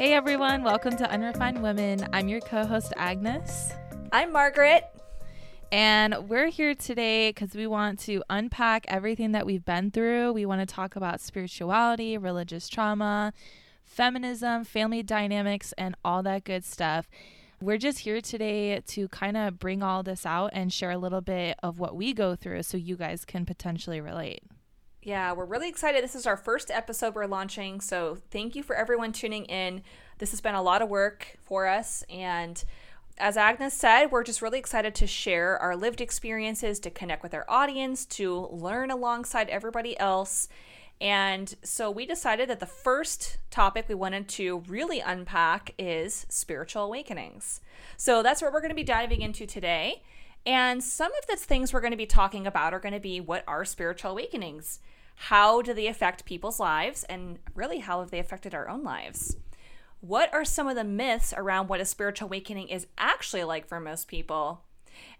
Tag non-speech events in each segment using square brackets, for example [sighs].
Hey everyone, welcome to Unrefined Women. I'm your co host, Agnes. I'm Margaret. And we're here today because we want to unpack everything that we've been through. We want to talk about spirituality, religious trauma, feminism, family dynamics, and all that good stuff. We're just here today to kind of bring all this out and share a little bit of what we go through so you guys can potentially relate. Yeah, we're really excited. This is our first episode we're launching. So thank you for everyone tuning in. This has been a lot of work for us. And as Agnes said, we're just really excited to share our lived experiences, to connect with our audience, to learn alongside everybody else. And so we decided that the first topic we wanted to really unpack is spiritual awakenings. So that's what we're going to be diving into today. And some of the things we're going to be talking about are going to be what are spiritual awakenings? How do they affect people's lives? And really, how have they affected our own lives? What are some of the myths around what a spiritual awakening is actually like for most people?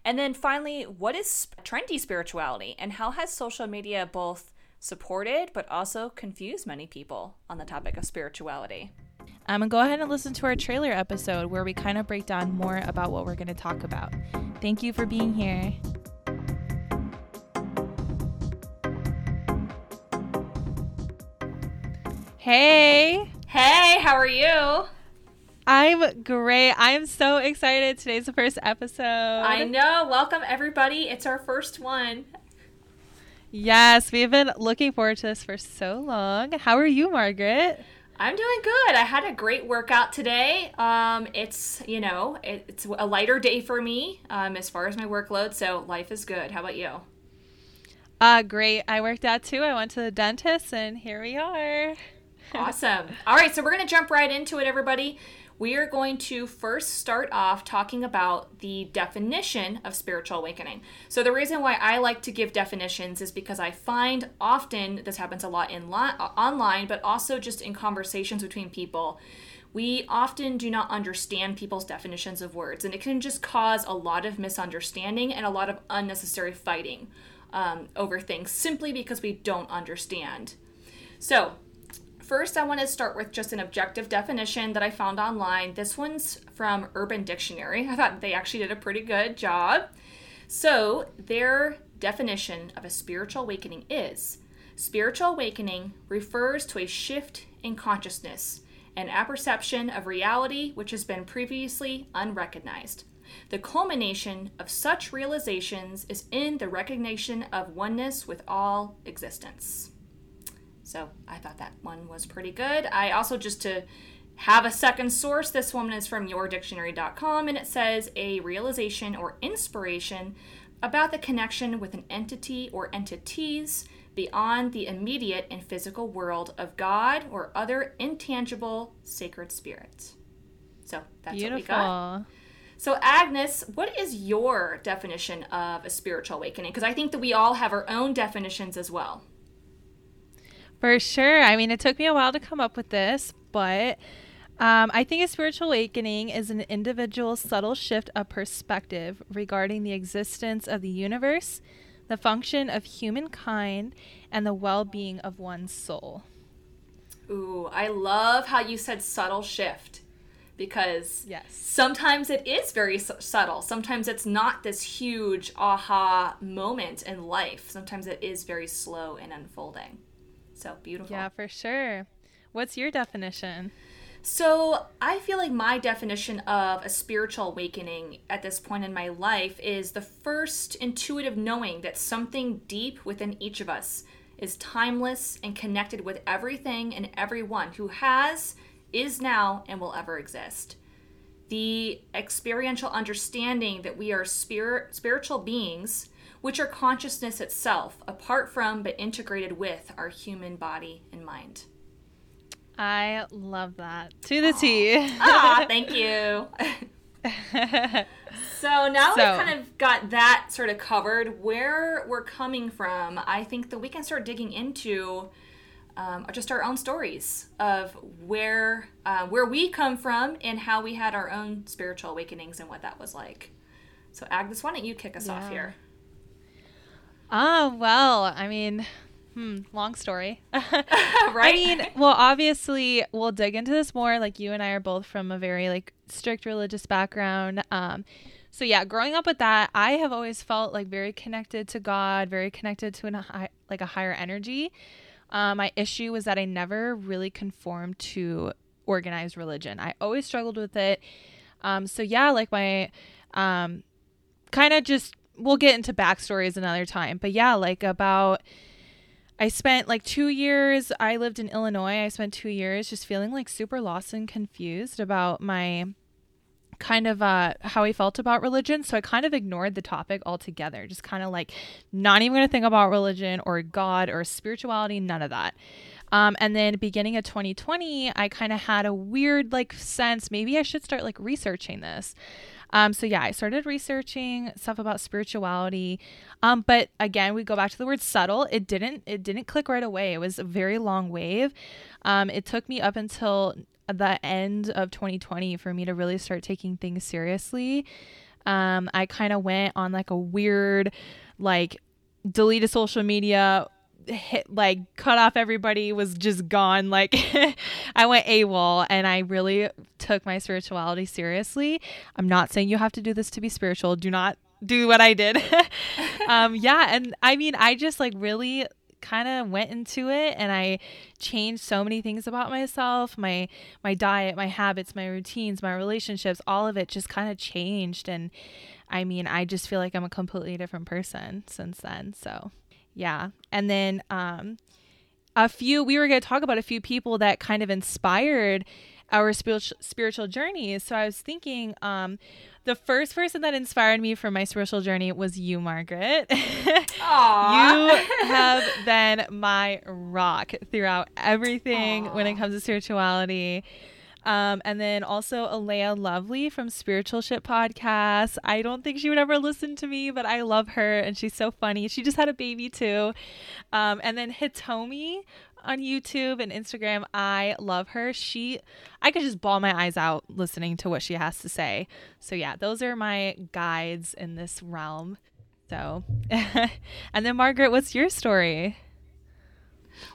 And then finally, what is trendy spirituality and how has social media both supported but also confused many people on the topic of spirituality? Um, and go ahead and listen to our trailer episode where we kind of break down more about what we're going to talk about. Thank you for being here. Hey. Hey, how are you? I'm great. I am so excited. Today's the first episode. I know. Welcome, everybody. It's our first one. Yes, we've been looking forward to this for so long. How are you, Margaret? I'm doing good. I had a great workout today. Um, it's you know it, it's a lighter day for me um, as far as my workload, so life is good. How about you? Uh, great. I worked out too. I went to the dentist, and here we are. Awesome. All right, so we're gonna jump right into it, everybody we are going to first start off talking about the definition of spiritual awakening. So, the reason why I like to give definitions is because I find often this happens a lot in li- online, but also just in conversations between people. We often do not understand people's definitions of words, and it can just cause a lot of misunderstanding and a lot of unnecessary fighting um, over things simply because we don't understand. So, First, I want to start with just an objective definition that I found online. This one's from Urban Dictionary. I thought they actually did a pretty good job. So, their definition of a spiritual awakening is spiritual awakening refers to a shift in consciousness, an apperception of reality which has been previously unrecognized. The culmination of such realizations is in the recognition of oneness with all existence. So I thought that one was pretty good. I also just to have a second source, this one is from yourdictionary.com and it says a realization or inspiration about the connection with an entity or entities beyond the immediate and physical world of God or other intangible sacred spirits. So that's Beautiful. what we got. So, Agnes, what is your definition of a spiritual awakening? Because I think that we all have our own definitions as well. For sure. I mean, it took me a while to come up with this, but um, I think a spiritual awakening is an individual subtle shift of perspective regarding the existence of the universe, the function of humankind, and the well being of one's soul. Ooh, I love how you said subtle shift because yes. sometimes it is very su- subtle. Sometimes it's not this huge aha moment in life. Sometimes it is very slow and unfolding. So beautiful. Yeah, for sure. What's your definition? So, I feel like my definition of a spiritual awakening at this point in my life is the first intuitive knowing that something deep within each of us is timeless and connected with everything and everyone who has, is now, and will ever exist. The experiential understanding that we are spirit, spiritual beings which are consciousness itself, apart from but integrated with our human body and mind. I love that. To the T. ah, thank you. [laughs] so now so, we've kind of got that sort of covered, where we're coming from, I think that we can start digging into um, just our own stories of where uh, where we come from and how we had our own spiritual awakenings and what that was like. So Agnes, why don't you kick us yeah. off here? Ah, well, I mean, Hmm, long story. [laughs] right? I mean, well, obviously, we'll dig into this more. Like, you and I are both from a very, like, strict religious background. Um, so yeah, growing up with that, I have always felt like very connected to God, very connected to an high, like a higher energy. Um, my issue was that I never really conformed to organized religion. I always struggled with it. Um, so yeah, like my um, kind of just we'll get into backstories another time. But yeah, like about I spent like two years. I lived in Illinois. I spent two years just feeling like super lost and confused about my kind of uh, how I felt about religion. So I kind of ignored the topic altogether, just kind of like not even going to think about religion or God or spirituality, none of that. Um, and then beginning of 2020, I kind of had a weird like sense maybe I should start like researching this. Um, so yeah, I started researching stuff about spirituality. Um, but again, we go back to the word subtle. It didn't it didn't click right away. It was a very long wave. Um, it took me up until the end of 2020 for me to really start taking things seriously. Um, I kind of went on like a weird, like, deleted social media, hit like cut off everybody, was just gone. Like, [laughs] I went AWOL and I really took my spirituality seriously. I'm not saying you have to do this to be spiritual. Do not do what I did. [laughs] um, yeah. And I mean, I just like really kind of went into it and I changed so many things about myself, my my diet, my habits, my routines, my relationships, all of it just kind of changed and I mean, I just feel like I'm a completely different person since then. So, yeah. And then um a few we were going to talk about a few people that kind of inspired our spiritual spiritual journeys. So I was thinking um the first person that inspired me for my spiritual journey was you, Margaret. [laughs] you have been my rock throughout everything Aww. when it comes to spirituality. Um, and then also Alea Lovely from Spiritual Ship Podcast. I don't think she would ever listen to me, but I love her and she's so funny. She just had a baby too. Um, and then Hitomi on YouTube and Instagram. I love her. She I could just bawl my eyes out listening to what she has to say. So yeah, those are my guides in this realm. So [laughs] and then Margaret, what's your story?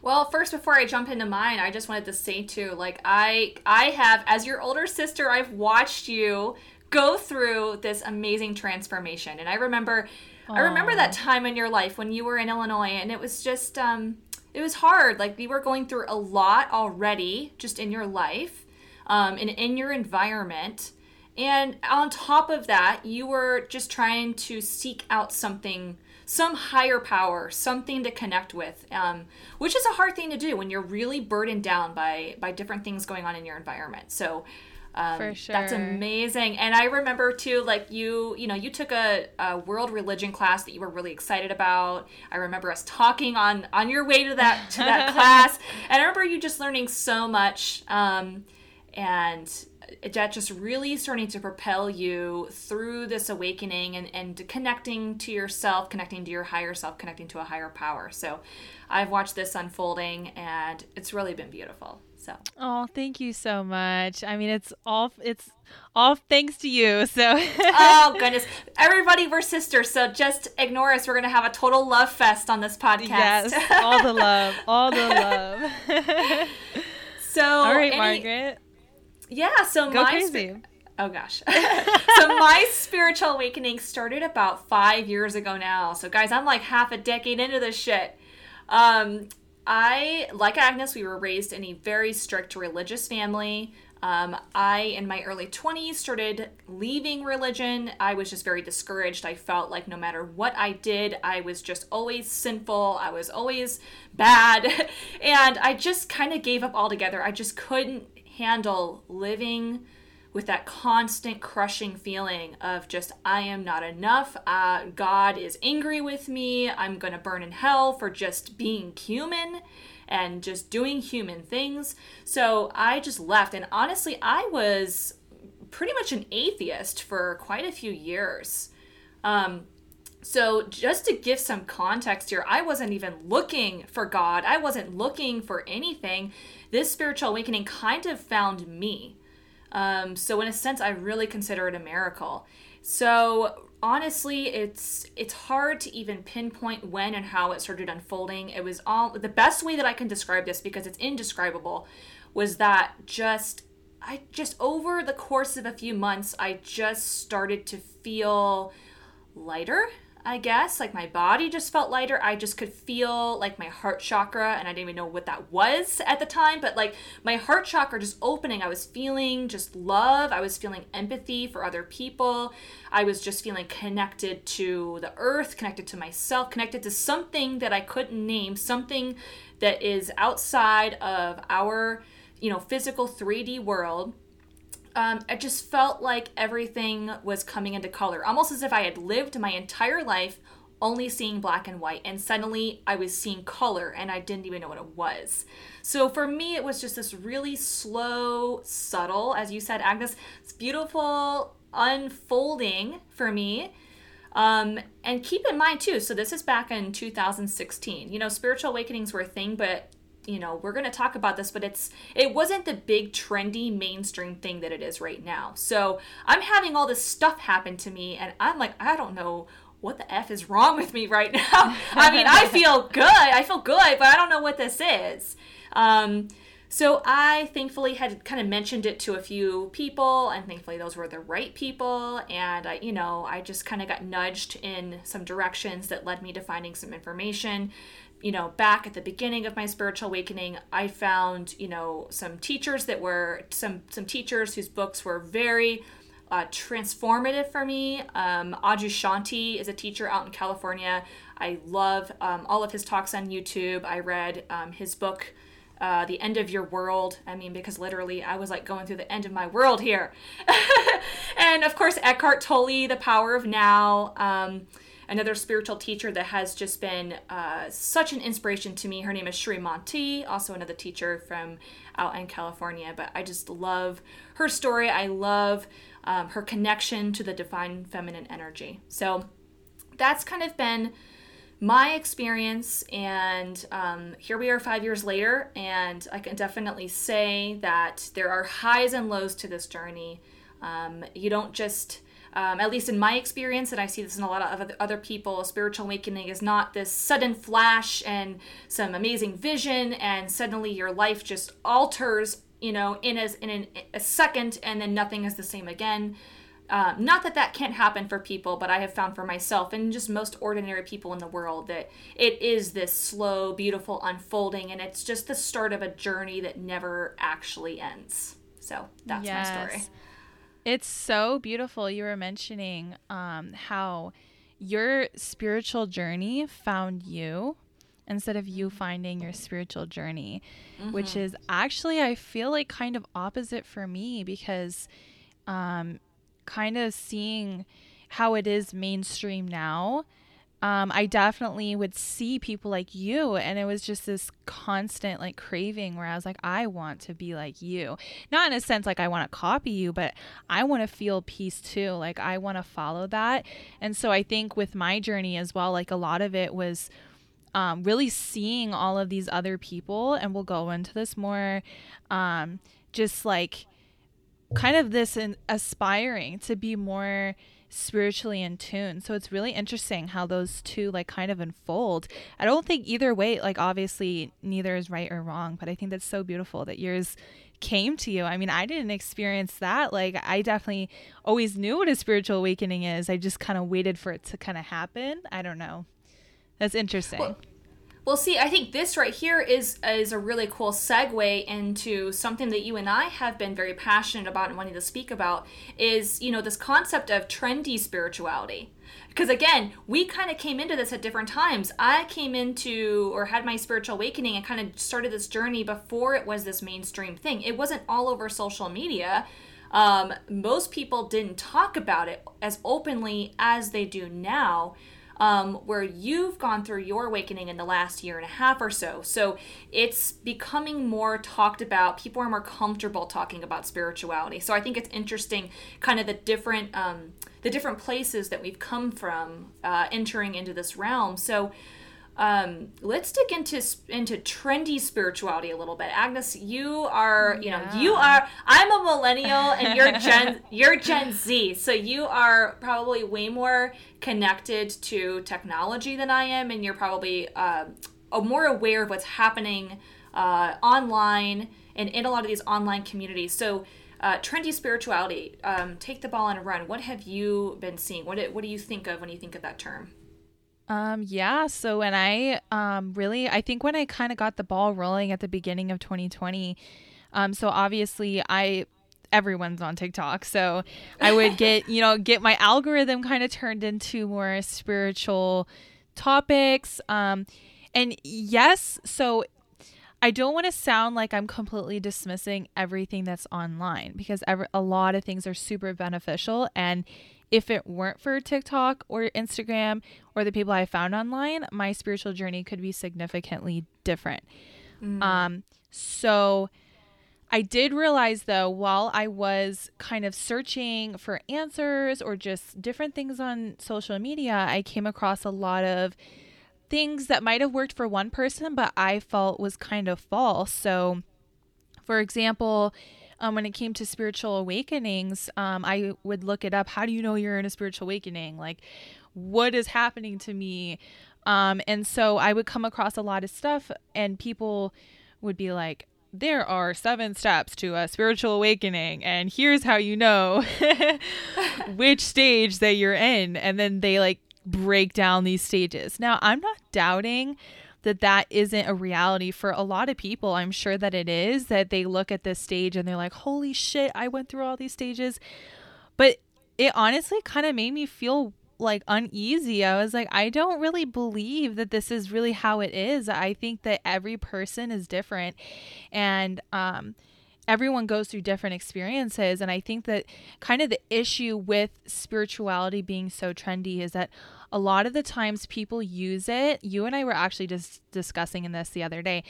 Well, first before I jump into mine, I just wanted to say too, like I I have as your older sister, I've watched you go through this amazing transformation. And I remember Aww. I remember that time in your life when you were in Illinois and it was just um it was hard. Like you were going through a lot already just in your life um, and in your environment. And on top of that, you were just trying to seek out something, some higher power, something to connect with, um, which is a hard thing to do when you're really burdened down by by different things going on in your environment. So um, For sure. That's amazing. And I remember too, like you, you know, you took a, a, world religion class that you were really excited about. I remember us talking on on your way to that to that [laughs] class, and I remember you just learning so much. Um, and that just really starting to propel you through this awakening and, and connecting to yourself, connecting to your higher self, connecting to a higher power. So I've watched this unfolding and it's really been beautiful. So. Oh, thank you so much. I mean, it's all it's all thanks to you. So. [laughs] oh goodness, everybody, we're sisters. So just ignore us. We're gonna have a total love fest on this podcast. Yes, all the love, all the [laughs] love. [laughs] so, all right, any, Margaret. Yeah. So Go my. Sp- Oh gosh. [laughs] so my spiritual awakening started about five years ago now. So guys, I'm like half a decade into this shit. Um, I, like Agnes, we were raised in a very strict religious family. Um, I, in my early 20s, started leaving religion. I was just very discouraged. I felt like no matter what I did, I was just always sinful. I was always bad. [laughs] and I just kind of gave up altogether. I just couldn't handle living with that constant crushing feeling of just, I am not enough. Uh, God is angry with me. I'm to burn in hell for just being human and just doing human things. So I just left. And honestly, I was pretty much an atheist for quite a few years. Um, so, just to give some context here, I wasn't even looking for God. I wasn't looking for anything. This spiritual awakening kind of found me. Um, so, in a sense, I really consider it a miracle. So honestly, it's it's hard to even pinpoint when and how it started unfolding. It was all the best way that I can describe this because it's indescribable was that just I just over the course of a few months, I just started to feel lighter I guess. Like my body just felt lighter. I just could feel like my heart chakra, and I didn't even know what that was at the time, but like my heart chakra just opening. I was feeling just love. I was feeling empathy for other people. I was just feeling connected to the earth, connected to myself, connected to something that I couldn't name, something that is outside of our, you know, physical 3D world um, it just felt like everything was coming into color, almost as if I had lived my entire life only seeing black and white, and suddenly I was seeing color and I didn't even know what it was. So for me, it was just this really slow, subtle, as you said, Agnes, it's beautiful unfolding for me. Um, and keep in mind too, so this is back in 2016. You know, spiritual awakenings were a thing, but you know we're going to talk about this but it's it wasn't the big trendy mainstream thing that it is right now. So i'm having all this stuff happen to me and i'm like i don't know what the f is wrong with me right now. [laughs] I mean i [laughs] feel good i feel good but i don't know what this is. Um, so I thankfully had kind of mentioned it to a few people, and thankfully those were the right people. And I, you know, I just kind of got nudged in some directions that led me to finding some information you know, back at the beginning of my spiritual awakening, I found, you know, some teachers that were some some teachers whose books were very uh, transformative for me. Um, Adyashanti is a teacher out in California. I love um, all of his talks on YouTube. I read um, his book, uh, The End of Your World. I mean, because literally I was like going through the end of my world here. [laughs] and of course, Eckhart Tolle, The Power of Now. Um, another spiritual teacher that has just been uh, such an inspiration to me. Her name is Sri Monty, also another teacher from out in California. But I just love her story. I love um, her connection to the divine feminine energy. So that's kind of been my experience and um, here we are five years later and i can definitely say that there are highs and lows to this journey um, you don't just um, at least in my experience, and I see this in a lot of other people, spiritual awakening is not this sudden flash and some amazing vision, and suddenly your life just alters, you know, in a, in an, a second, and then nothing is the same again. Um, not that that can't happen for people, but I have found for myself and just most ordinary people in the world that it is this slow, beautiful unfolding, and it's just the start of a journey that never actually ends. So that's yes. my story. It's so beautiful. You were mentioning um, how your spiritual journey found you instead of you finding your spiritual journey, mm-hmm. which is actually, I feel like, kind of opposite for me because um, kind of seeing how it is mainstream now um, I definitely would see people like you, and it was just this constant like craving where I was like, I want to be like you. Not in a sense like I want to copy you, but I want to feel peace too. Like I want to follow that. And so I think with my journey as well, like a lot of it was um, really seeing all of these other people, and we'll go into this more. Um, just like kind of this in aspiring to be more spiritually in tune. So it's really interesting how those two like kind of unfold. I don't think either way, like obviously neither is right or wrong, but I think that's so beautiful that yours came to you. I mean, I didn't experience that. Like I definitely always knew what a spiritual awakening is. I just kind of waited for it to kind of happen. I don't know. That's interesting. Well, well, see, I think this right here is is a really cool segue into something that you and I have been very passionate about and wanting to speak about is, you know, this concept of trendy spirituality. Because again, we kind of came into this at different times. I came into or had my spiritual awakening and kind of started this journey before it was this mainstream thing. It wasn't all over social media. Um, most people didn't talk about it as openly as they do now um, where you've gone through your awakening in the last year and a half or so. So it's becoming more talked about. People are more comfortable talking about spirituality. So I think it's interesting, kind of the different um, the different places that we've come from uh, entering into this realm. So um, let's dig into into trendy spirituality a little bit. Agnes, you are you know yeah. you are I'm a millennial and you're [laughs] Gen you're Gen Z, so you are probably way more connected to technology than I am, and you're probably uh, more aware of what's happening uh, online and in a lot of these online communities. So. Uh, trendy spirituality. Um, take the ball and run. What have you been seeing? What what do you think of when you think of that term? Um, yeah. So when I um, really, I think when I kind of got the ball rolling at the beginning of 2020, um, so obviously I everyone's on TikTok. So I would [laughs] get, you know, get my algorithm kind of turned into more spiritual topics. Um, and yes, so I don't want to sound like I'm completely dismissing everything that's online because every, a lot of things are super beneficial and if it weren't for TikTok or Instagram or the people I found online, my spiritual journey could be significantly different. Mm. Um, so I did realize though, while I was kind of searching for answers or just different things on social media, I came across a lot of things that might have worked for one person, but I felt was kind of false. So, for example, um, when it came to spiritual awakenings, um, I would look it up. How do you know you're in a spiritual awakening? Like, what is happening to me? Um, and so I would come across a lot of stuff, and people would be like, there are seven steps to a spiritual awakening, and here's how you know [laughs] which stage that you're in. And then they like break down these stages. Now, I'm not doubting that that isn't a reality for a lot of people. I'm sure that it is that they look at this stage and they're like, "Holy shit, I went through all these stages." But it honestly kind of made me feel like uneasy. I was like, I don't really believe that this is really how it is. I think that every person is different and um everyone goes through different experiences and I think that kind of the issue with spirituality being so trendy is that a lot of the times people use it. You and I were actually just discussing in this the other day.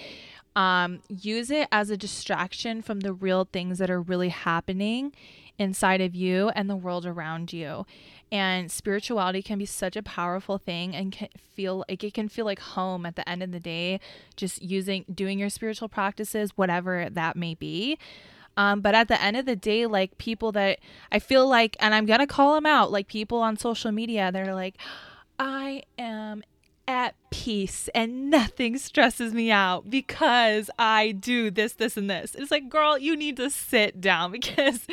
Um, use it as a distraction from the real things that are really happening inside of you and the world around you. And spirituality can be such a powerful thing and can feel like it can feel like home at the end of the day, just using doing your spiritual practices, whatever that may be. Um, but at the end of the day, like people that I feel like, and I'm gonna call them out, like people on social media, they're like, I am at peace and nothing stresses me out because I do this, this, and this. It's like, girl, you need to sit down [laughs] because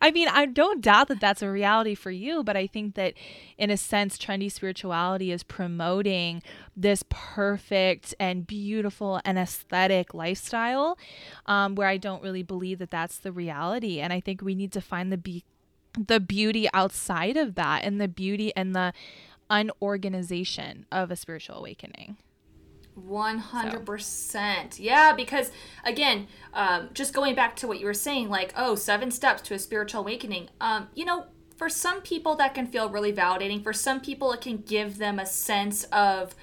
I mean, I don't doubt that that's a reality for you, but I think that in a sense, trendy spirituality is promoting this perfect and beautiful and aesthetic lifestyle um, where I don't really believe that that's the reality. And I think we need to find the be- the beauty outside of that and the beauty and the unorganization of a spiritual awakening. 100%. So. Yeah, because again, um, just going back to what you were saying, like, oh, seven steps to a spiritual awakening. Um, you know, for some people that can feel really validating. For some people, it can give them a sense of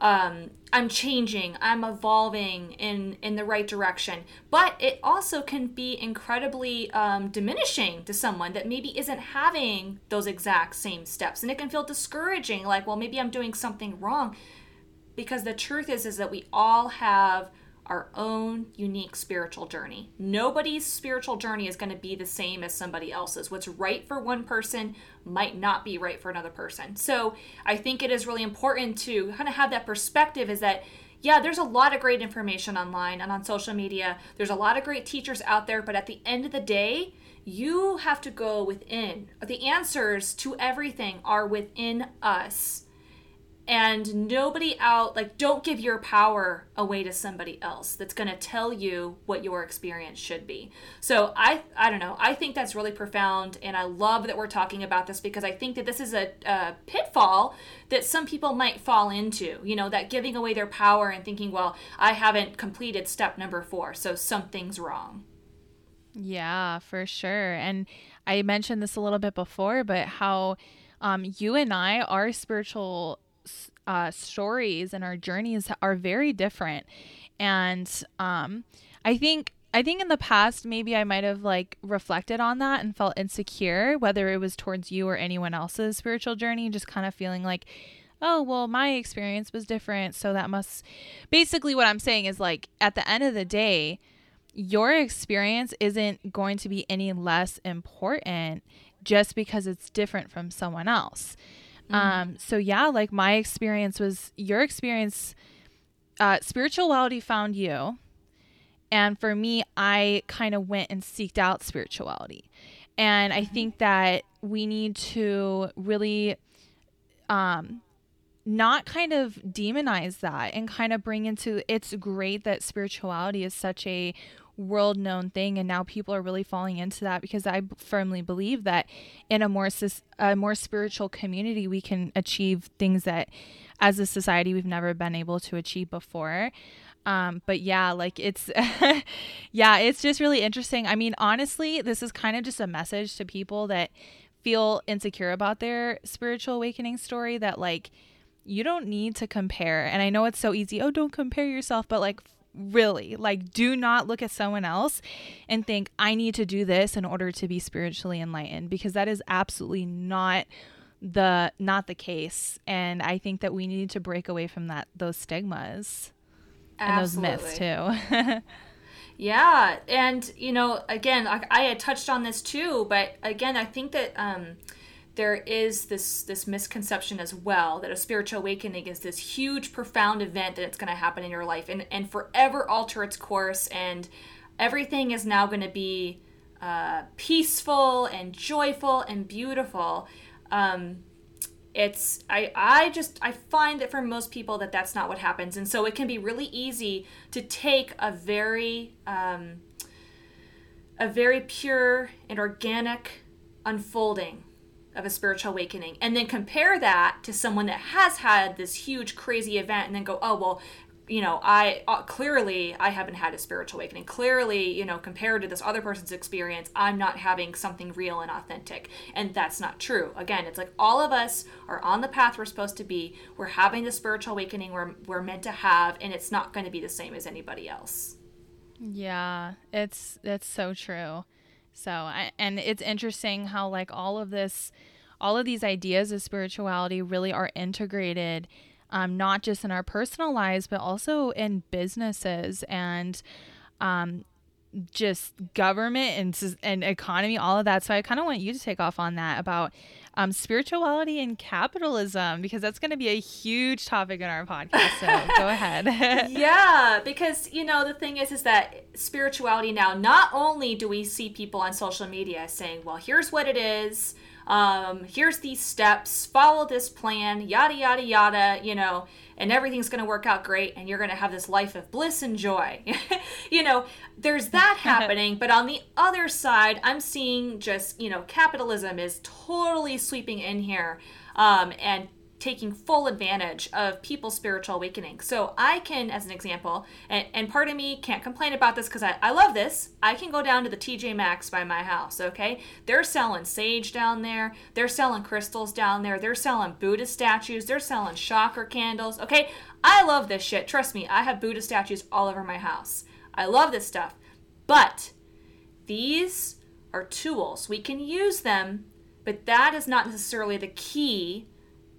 um, I'm changing, I'm evolving in in the right direction. But it also can be incredibly um, diminishing to someone that maybe isn't having those exact same steps, and it can feel discouraging. Like, well, maybe I'm doing something wrong. Because the truth is, is that we all have our own unique spiritual journey. Nobody's spiritual journey is going to be the same as somebody else's. What's right for one person might not be right for another person. So I think it is really important to kind of have that perspective is that yeah, there's a lot of great information online and on social media. There's a lot of great teachers out there, but at the end of the day, you have to go within. The answers to everything are within us and nobody out like don't give your power away to somebody else that's going to tell you what your experience should be. So i i don't know. I think that's really profound and i love that we're talking about this because i think that this is a, a pitfall that some people might fall into you know that giving away their power and thinking well i haven't completed step number four so something's wrong. Yeah for sure. And i mentioned this a little bit before but how um, you and I, our spiritual uh, stories and our journeys are very different. And um, I think I think in the past maybe I might have like reflected on that and felt insecure, whether it was towards you or anyone else's spiritual journey, just kind of feeling like oh, well, my experience was different. So that must basically what I'm saying is like at the end of the day, your experience isn't going to be any less important just because it's different from someone else. Mm. Um, so yeah, like my experience was your experience. Uh, spirituality found you, and for me, I kind of went and seeked out spirituality, and I mm-hmm. think that we need to really, um, not kind of demonize that and kind of bring into it's great that spirituality is such a world known thing and now people are really falling into that because I firmly believe that in a more a more spiritual community we can achieve things that as a society we've never been able to achieve before. Um, but yeah, like it's, [laughs] yeah, it's just really interesting. I mean, honestly, this is kind of just a message to people that feel insecure about their spiritual awakening story that like you don't need to compare. And I know it's so easy. Oh, don't compare yourself. But like, really, like, do not look at someone else and think, I need to do this in order to be spiritually enlightened because that is absolutely not the not the case and i think that we need to break away from that those stigmas Absolutely. and those myths too [laughs] yeah and you know again I, I had touched on this too but again i think that um there is this this misconception as well that a spiritual awakening is this huge profound event that it's going to happen in your life and and forever alter its course and everything is now going to be uh, peaceful and joyful and beautiful. Um, it's I, I just i find that for most people that that's not what happens. And so it can be really easy to take a very um, a very pure and organic unfolding of a spiritual awakening and then compare that to someone that has had this huge crazy event and then go oh well you know i uh, clearly i haven't had a spiritual awakening. Clearly you know compared to this other person's experience i'm not having something real and authentic. And that's not true. Again it's like all of us are on the path we're supposed to be. We're having the spiritual awakening we're, we're meant to have and it's not going to be the same as anybody else. Yeah it's it's so true so, I, and it's interesting how like all of this, all of these ideas of spirituality really are integrated, um, not just in our personal lives, but also in businesses and um, just government and and economy, all of that. So I kind of want you to take off on that about um, spirituality and capitalism because that's going to be a huge topic in our podcast. So go [laughs] ahead. [laughs] yeah, because you know the thing is, is that spirituality now. Not only do we see people on social media saying, "Well, here's what it is." Um, here's these steps, follow this plan, yada, yada, yada, you know, and everything's going to work out great and you're going to have this life of bliss and joy. [laughs] you know, there's that [laughs] happening. But on the other side, I'm seeing just, you know, capitalism is totally sweeping in here um, and taking full advantage of people's spiritual awakening. So I can, as an example, and, and part of me can't complain about this because I, I love this. I can go down to the TJ Maxx by my house, okay? They're selling sage down there. They're selling crystals down there. They're selling Buddha statues. They're selling chakra candles, okay? I love this shit. Trust me, I have Buddha statues all over my house. I love this stuff. But these are tools. We can use them, but that is not necessarily the key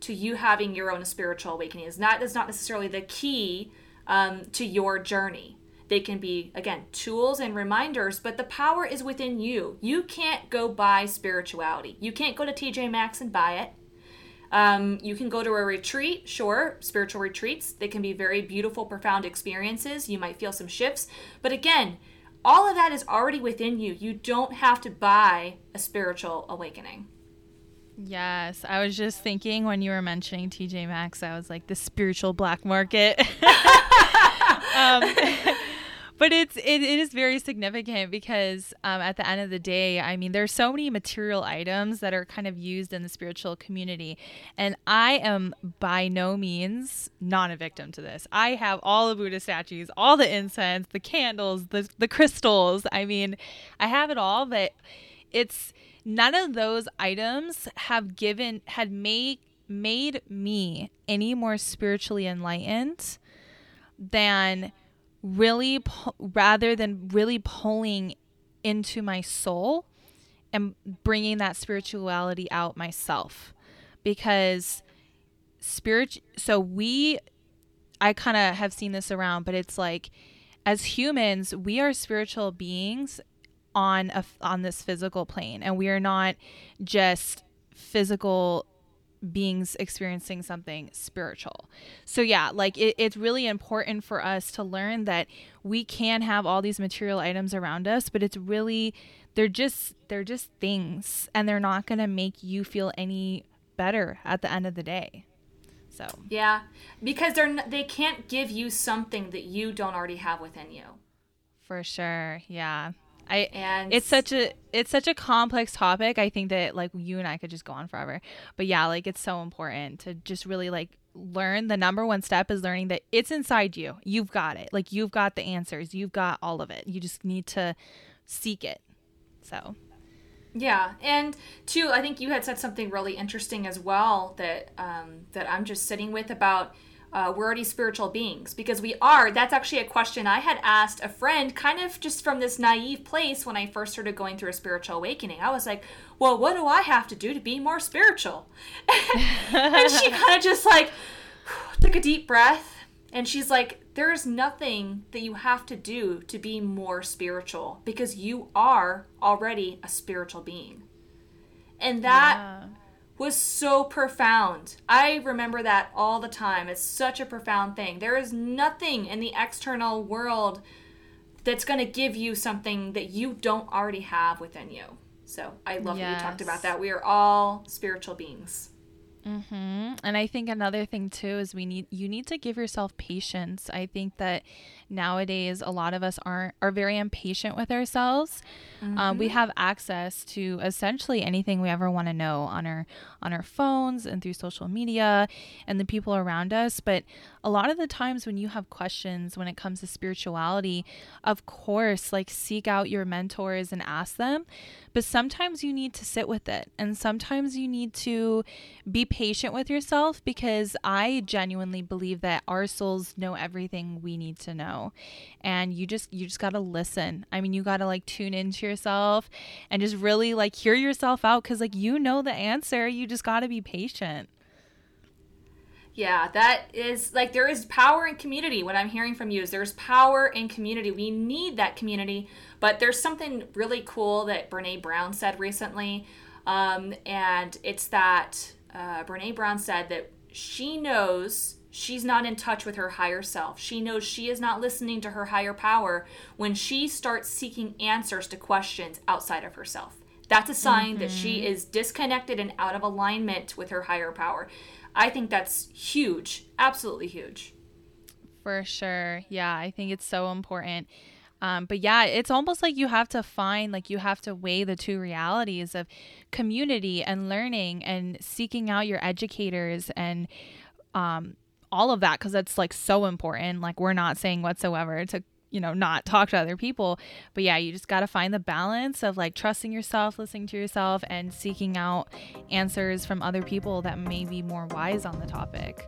to you having your own spiritual awakening. Is not is not necessarily the key um, to your journey. They can be again tools and reminders, but the power is within you. You can't go buy spirituality. You can't go to TJ Maxx and buy it. Um, you can go to a retreat, sure, spiritual retreats. They can be very beautiful, profound experiences. You might feel some shifts, but again, all of that is already within you. You don't have to buy a spiritual awakening. Yes, I was just thinking when you were mentioning TJ Maxx, I was like the spiritual black market. [laughs] um, [laughs] but it's it, it is very significant because um, at the end of the day, I mean, there's so many material items that are kind of used in the spiritual community, and I am by no means not a victim to this. I have all the Buddha statues, all the incense, the candles, the the crystals. I mean, I have it all, but it's none of those items have given had made made me any more spiritually enlightened than really rather than really pulling into my soul and bringing that spirituality out myself. Because spirit so we I kind of have seen this around, but it's like as humans, we are spiritual beings on a on this physical plane and we are not just physical beings experiencing something spiritual. So yeah, like it, it's really important for us to learn that we can have all these material items around us, but it's really they're just they're just things and they're not going to make you feel any better at the end of the day. So yeah, because they're n- they can't give you something that you don't already have within you. For sure, yeah. I and it's such a it's such a complex topic. I think that like you and I could just go on forever. But yeah, like it's so important to just really like learn the number one step is learning that it's inside you. You've got it. Like you've got the answers. You've got all of it. You just need to seek it. So yeah, and two, I think you had said something really interesting as well that um, that I'm just sitting with about uh, we're already spiritual beings because we are. That's actually a question I had asked a friend, kind of just from this naive place when I first started going through a spiritual awakening. I was like, "Well, what do I have to do to be more spiritual?" [laughs] and she kind of just like [sighs] took a deep breath, and she's like, "There's nothing that you have to do to be more spiritual because you are already a spiritual being." And that yeah was so profound. I remember that all the time. It's such a profound thing. There is nothing in the external world that's going to give you something that you don't already have within you. So I love yes. that you talked about that. We are all spiritual beings. Mm-hmm. And I think another thing too is we need you need to give yourself patience. I think that nowadays a lot of us aren't are very impatient with ourselves. Mm-hmm. Um, we mm-hmm. have access to essentially anything we ever want to know on our on our phones and through social media and the people around us. But a lot of the times when you have questions when it comes to spirituality, of course, like seek out your mentors and ask them. But sometimes you need to sit with it, and sometimes you need to be patient with yourself because I genuinely believe that our souls know everything we need to know and you just you just got to listen i mean you got to like tune into yourself and just really like hear yourself out cuz like you know the answer you just got to be patient yeah, that is like there is power in community. What I'm hearing from you is there's power in community. We need that community. But there's something really cool that Brene Brown said recently. Um, and it's that uh, Brene Brown said that she knows she's not in touch with her higher self. She knows she is not listening to her higher power when she starts seeking answers to questions outside of herself. That's a sign mm-hmm. that she mm-hmm. is disconnected and out of alignment with her higher power. I think that's huge, absolutely huge. For sure. Yeah, I think it's so important. Um, but yeah, it's almost like you have to find, like, you have to weigh the two realities of community and learning and seeking out your educators and um, all of that because that's like so important. Like we're not saying whatsoever to you know not talk to other people. But yeah you just got to find the balance of like trusting yourself listening to yourself and seeking out answers from other people that may be more wise on the topic.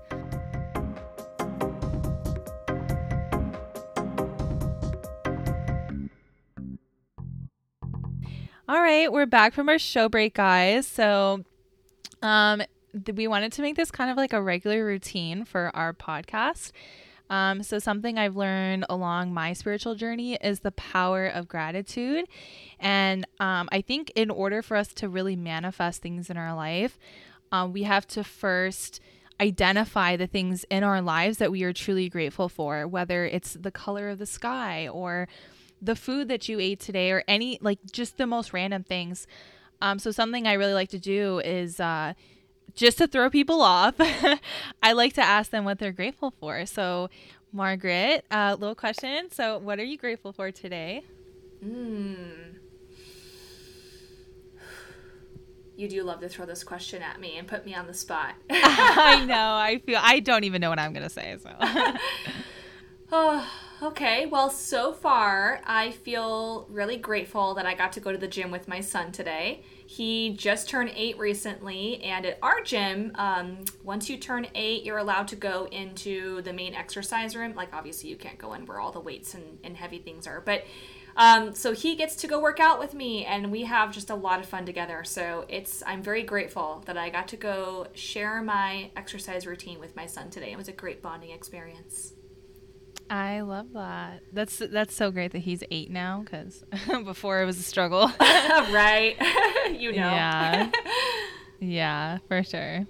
All right we're back from our show break guys. So um we wanted to make this kind of like a regular routine for our podcast. Um, so, something I've learned along my spiritual journey is the power of gratitude. And um, I think in order for us to really manifest things in our life, um, we have to first identify the things in our lives that we are truly grateful for, whether it's the color of the sky or the food that you ate today or any, like just the most random things. Um, so, something I really like to do is, uh, just to throw people off, [laughs] I like to ask them what they're grateful for. So, Margaret, a uh, little question. So, what are you grateful for today? Mm. You do love to throw this question at me and put me on the spot. [laughs] I [laughs] know. I feel I don't even know what I'm going to say. So. oh, okay. Well, so far, I feel really grateful that I got to go to the gym with my son today. He just turned eight recently, and at our gym, um, once you turn eight, you're allowed to go into the main exercise room. Like, obviously, you can't go in where all the weights and, and heavy things are, but Um, so he gets to go work out with me, and we have just a lot of fun together. So it's I'm very grateful that I got to go share my exercise routine with my son today. It was a great bonding experience. I love that. That's that's so great that he's eight now because [laughs] before it was a struggle. [laughs] right, [laughs] you know. Yeah. yeah, for sure.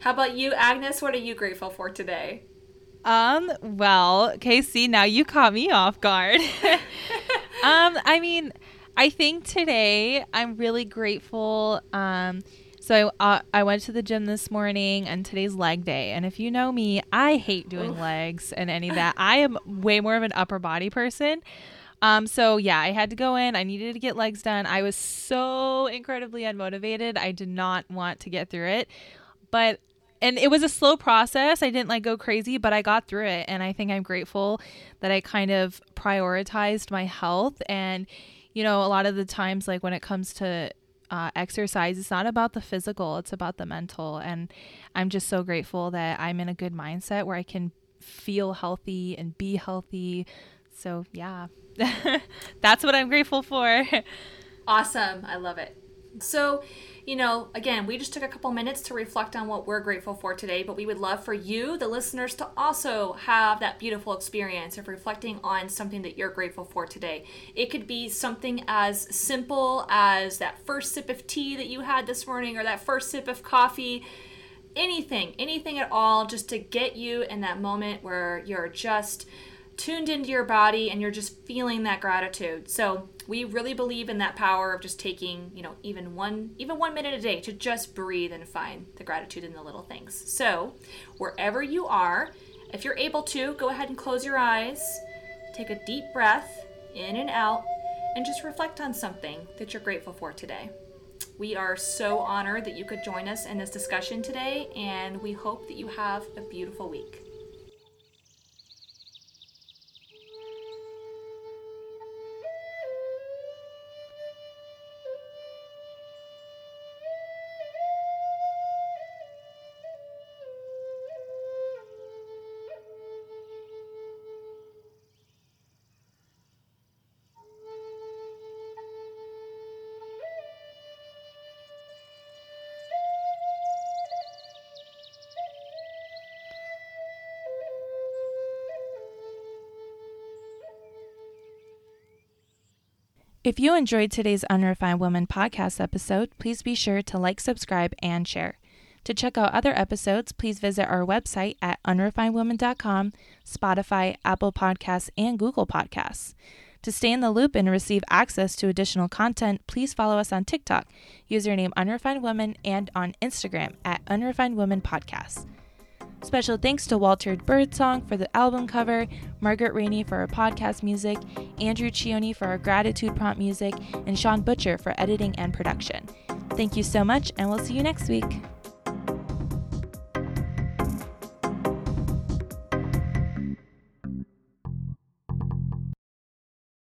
How about you, Agnes? What are you grateful for today? Um, well, Casey, now you caught me off guard. um, I mean, I think today I'm really grateful. Um, so I, uh, I went to the gym this morning and today's leg day. And if you know me, I hate doing Oof. legs and any of that. I am way more of an upper body person. Um, so yeah, I had to go in. I needed to get legs done. I was so incredibly unmotivated. I did not want to get through it. But and it was a slow process. I didn't like go crazy, but I got through it. And I think I'm grateful that I kind of prioritized my health. And, you know, a lot of the times, like when it comes to uh, exercise, it's not about the physical, it's about the mental. And I'm just so grateful that I'm in a good mindset where I can feel healthy and be healthy. So, yeah, [laughs] that's what I'm grateful for. [laughs] Awesome. I love it. So, you know, again, we just took a couple minutes to reflect on what we're grateful for today, but we would love for you, the listeners, to also have that beautiful experience of reflecting on something that you're grateful for today. It could be something as simple as that first sip of tea that you had this morning or that first sip of coffee. Anything, anything at all, just to get you in that moment where you're just tuned into your body and you're just feeling that gratitude. So we really believe in that power of just taking, you know, even one even one minute a day to just breathe and find the gratitude in the little things. So wherever you are, if you're able to, go ahead and close your eyes, take a deep breath in and out, and just reflect on something that you're grateful for today. We are so honored that you could join us in this discussion today, and we hope that you have a beautiful week. If you enjoyed today's Unrefined Woman podcast episode, please be sure to like, subscribe, and share. To check out other episodes, please visit our website at unrefinedwoman.com, Spotify, Apple Podcasts, and Google Podcasts. To stay in the loop and receive access to additional content, please follow us on TikTok, username Unrefined Woman, and on Instagram at Unrefined Woman Podcast. Special thanks to Walter Birdsong for the album cover, Margaret Rainey for our podcast music, Andrew Cioni for our gratitude prompt music, and Sean Butcher for editing and production. Thank you so much, and we'll see you next week.